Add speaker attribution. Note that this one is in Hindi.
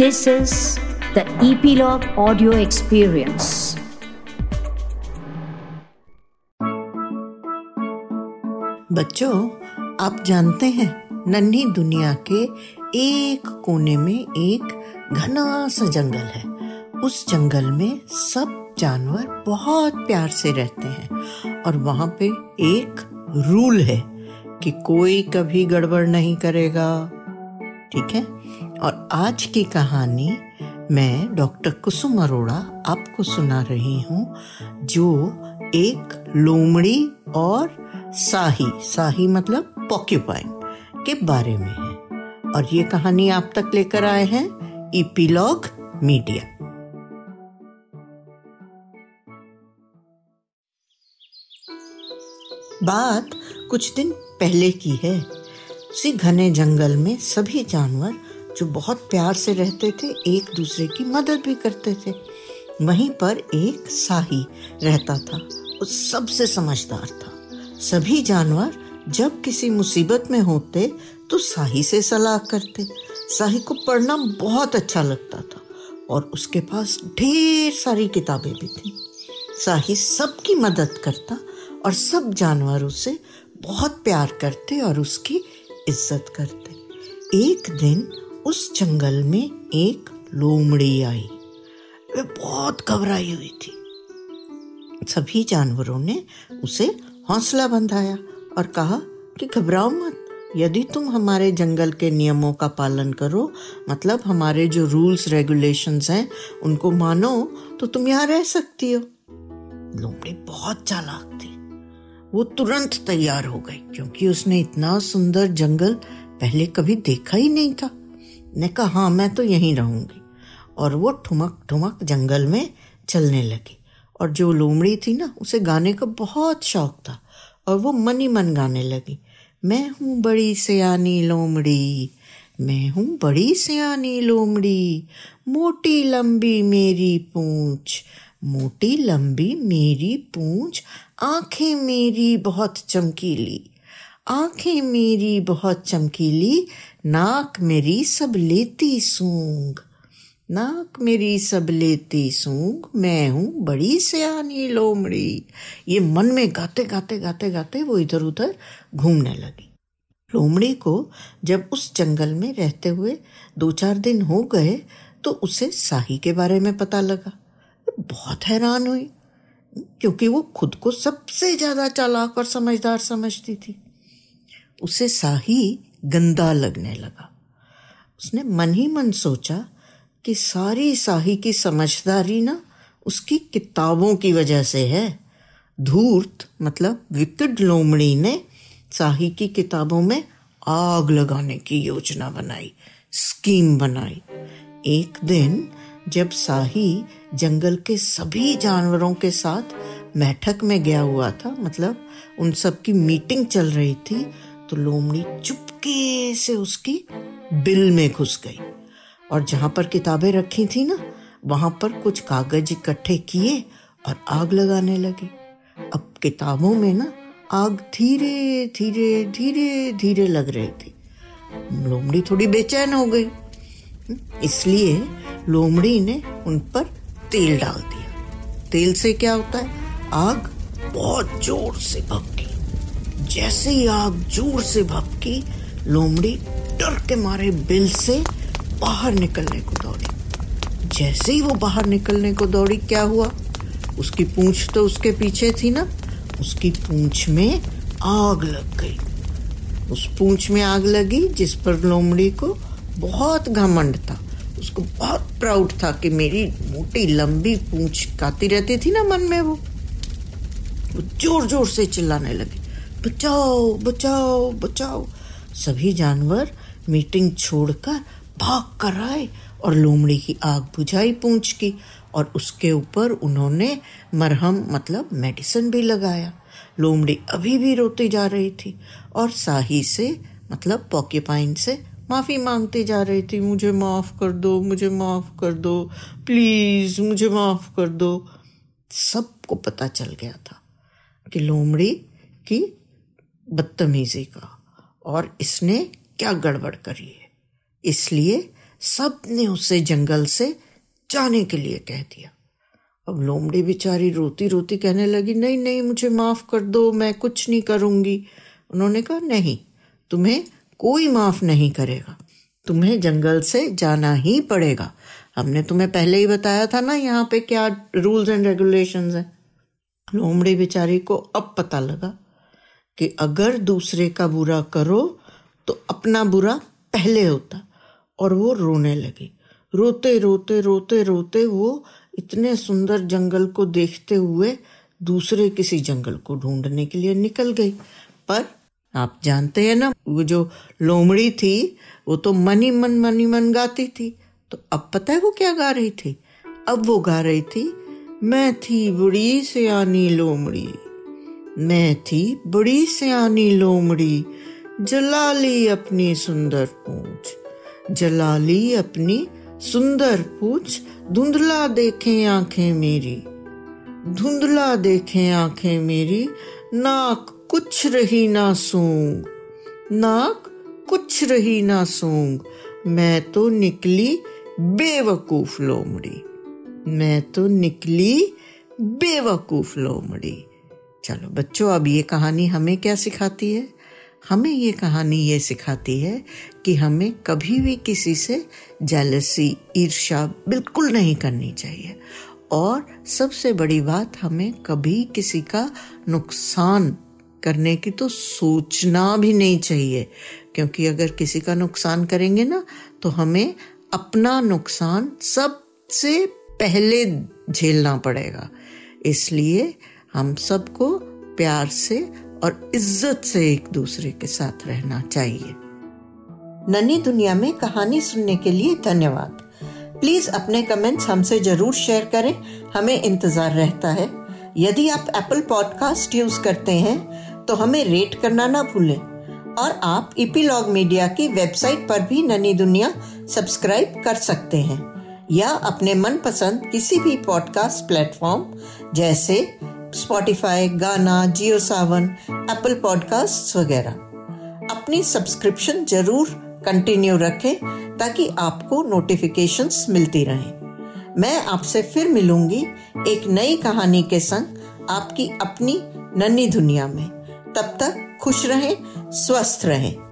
Speaker 1: This is the Epilogue Audio Experience.
Speaker 2: बच्चों, आप जानते हैं, नन्ही दुनिया के एक कोने में एक घना सा जंगल है उस जंगल में सब जानवर बहुत प्यार से रहते हैं और वहाँ पे एक रूल है कि कोई कभी गड़बड़ नहीं करेगा ठीक है? और आज की कहानी मैं डॉक्टर कुसुम अरोड़ा आपको सुना रही हूँ, जो एक लोमड़ी और साही साही मतलब पॉक्यूपाइन के बारे में है। और ये कहानी आप तक लेकर आए हैं इपीलॉग मीडिया बात कुछ दिन पहले की है। उसी घने जंगल में सभी जानवर जो बहुत प्यार से रहते थे, एक दूसरे की मदद भी करते थे। वहीं पर एक साही रहता था। वो सबसे समझदार था। सभी जानवर जब किसी मुसीबत में होते तो साही से सलाह करते। साही को पढ़ना बहुत अच्छा लगता था और उसके पास ढेर सारी किताबें भी थी। साही सबकी मदद करता और सब जानवरों से बहुत प्यार करते और उसकी इज़्ज़त करते। एक दिन उस जंगल में एक लोमड़ी आई। वे बहुत घबराई हुई थी। सभी जानवरों ने उसे हौसला बंधाया और कहा कि घबराओ मत। यदि तुम हमारे जंगल के नियमों का पालन करो मतलब हमारे जो रूल्स, रेगुलेशंस हैं, उनको मानो तो तुम यहाँ रह सकती हो। लोमड़ी बहुत चालाक थी। वो तुरंत तैयार हो गई, क्योंकि उसने इतना सुंदर जंगल पहले कभी देखा ही नहीं था। ने कहा हाँ मैं तो यहीं रहूँगी। और वो ठुमक ठुमक जंगल में चलने लगी। और जो लोमड़ी थी ना, उसे गाने का बहुत शौक था, और वो मन ही मन गाने लगी। मैं हूँ बड़ी सियानी लोमड़ी, मैं हूँ बड़ी सियानी लोमड़ी, मोटी लंबी मेरी पूंछ, मोटी लंबी मेरी पूंछ आँखें मेरी बहुत चमकीली, आँखें मेरी बहुत चमकीली, नाक मेरी सब लेती सूंग नाक मेरी सब लेती सूंग मैं हूँ बड़ी सियानी लोमड़ी। ये मन में गाते गाते गाते गाते वो इधर उधर घूमने लगी। लोमड़ी को जब उस जंगल में रहते हुए दो चार दिन हो गए तो उसे साही के बारे में पता लगा। बहुत हैरान हुई। क्योंकि वो खुद को सबसे ज़्यादा चालाक और समझदार समझती थी। उसे साही गंदा लगने लगा। उसने मन ही मन सोचा कि सारी साही की समझदारी ना उसकी किताबों की वजह से है। धूर्त मतलब विकट लोमड़ी ने साही की किताबों में आग लगाने की योजना बनाई, स्कीम बनाई। एक दिन जब साही जंगल के सभी जानवरों के साथ बैठक में गया हुआ था। मतलब उन सब की मीटिंग चल रही थी तो लोमड़ी चुपके से उसकी बिल में घुस गई। और जहाँ पर किताबें रखी थी ना, वहाँ पर कुछ कागज़ इकट्ठे किए और आग लगाने लगे। अब किताबों में ना, आग धीरे धीरे धीरे धीरे लग रही थी। लोमड़ी थोड़ी बेचैन हो गई। इसलिए लोमड़ी ने उन पर तेल डाल दिया। तेल से क्या होता है? आग बहुत ज़ोर से भपकी। जैसे ही आग ज़ोर से भपकी, लोमड़ी डर के मारे बिल से बाहर निकलने को दौड़ी। जैसे ही वो बाहर निकलने को दौड़ी, क्या हुआ? उसकी पूंछ तो उसके पीछे थी ना? उसकी पूंछ में आग लग गई। उस पूंछ में आग लगी जिस पर लोमड़ी को बहुत घमंड था। उसको बहुत प्राउड था कि मेरी मोटी लंबी पूंछ काती रहती थी ना मन में वो। वो ज़ोर ज़ोर से चिल्लाने लगे। बचाओ बचाओ बचाओ। सभी जानवर मीटिंग छोड़कर भाग कर आए और लोमड़ी की आग बुझाई पूंछ की और उसके ऊपर उन्होंने मरहम मतलब मेडिसिन भी लगाया। लोमड़ी अभी भी रोती जा रही थी और साही से मतलब पॉक्यूपाइन से माफ़ी मांगती जा रही थी, मुझे माफ़ कर दो, मुझे माफ़ कर दो प्लीज़ मुझे माफ़ कर दो। सबको पता चल गया था कि लोमड़ी की बदतमीजी का, और इसने क्या गड़बड़ करी है। इसलिए सबने उसे जंगल से जाने के लिए कह दिया। अब लोमड़ी बेचारी रोती रोती कहने लगी, नहीं नहीं, मुझे माफ़ कर दो, मैं कुछ नहीं करूँगी। उन्होंने कहा, नहीं, तुम्हें कोई माफ़ नहीं करेगा। तुम्हें जंगल से जाना ही पड़ेगा। हमने तुम्हें पहले ही बताया था ना यहाँ पे क्या रूल्स एंड रेगुलेशंस हैं। लोमड़ी बेचारी को अब पता लगा कि अगर दूसरे का बुरा करो तो अपना बुरा पहले होता और वो रोने लगी। रोते रोते रोते रोते वो इतने सुंदर जंगल को देखते हुए दूसरे किसी जंगल को ढूँढने के लिए निकल गई। पर आप जानते हैं ना, वो जो लोमड़ी थी, वो तो मनी मन मनी मन गाती थी। तो अब पता है वो क्या गा रही थी? अब वो गा रही थी, मैं थी बड़ी सियानी लोमड़ी। मैं थी बड़ी सियानी लोमड़ी जला ली अपनी सुंदर पूछ। जला ली अपनी सुंदर पूछ, धुंधला देखे आँखें मेरी। धुंधला देखे आँखें मेरी, नाक कुछ रही ना सूंग नाक, कुछ रही ना सूंग मैं तो निकली बेवकूफ़ लोमड़ी। मैं तो निकली बेवकूफ़ लोमड़ी। चलो बच्चों, अब ये कहानी हमें क्या सिखाती है? हमें ये कहानी ये सिखाती है कि हमें कभी भी किसी से जेलसी ईर्ष्या बिल्कुल नहीं करनी चाहिए। और सबसे बड़ी बात, हमें कभी किसी का नुकसान करने की तो सोचना भी नहीं चाहिए। क्योंकि अगर किसी का नुकसान करेंगे ना तो हमें अपना नुकसान सबसे पहले झेलना पड़ेगा। इसलिए हम सबको प्यार से और इज़्ज़त से एक दूसरे के साथ रहना चाहिए। नन्ही दुनिया में कहानी सुनने के लिए धन्यवाद। प्लीज़ अपने कमेंट्स हमसे ज़रूर शेयर करें। हमें इंतज़ार रहता है। यदि आप एप्पल पॉडकास्ट यूज़ करते हैं तो हमें रेट करना ना भूलें। और आप इपीलॉग मीडिया की वेबसाइट पर भी ननी दुनिया सब्सक्राइब कर सकते हैं। या अपने मनपसंद किसी भी पॉडकास्ट प्लेटफॉर्म जैसे स्पॉटिफाई गाना जियो सावन एप्पल पॉडकास्ट वगैरह। अपनी सब्सक्रिप्शन ज़रूर कंटिन्यू रखें, ताकि आपको नोटिफिकेशंस मिलती रहें। मैं आपसे फिर मिलूँगी एक नई कहानी के संग आपकी अपनी नन्ही दुनिया में। तब तक खुश रहें स्वस्थ रहें।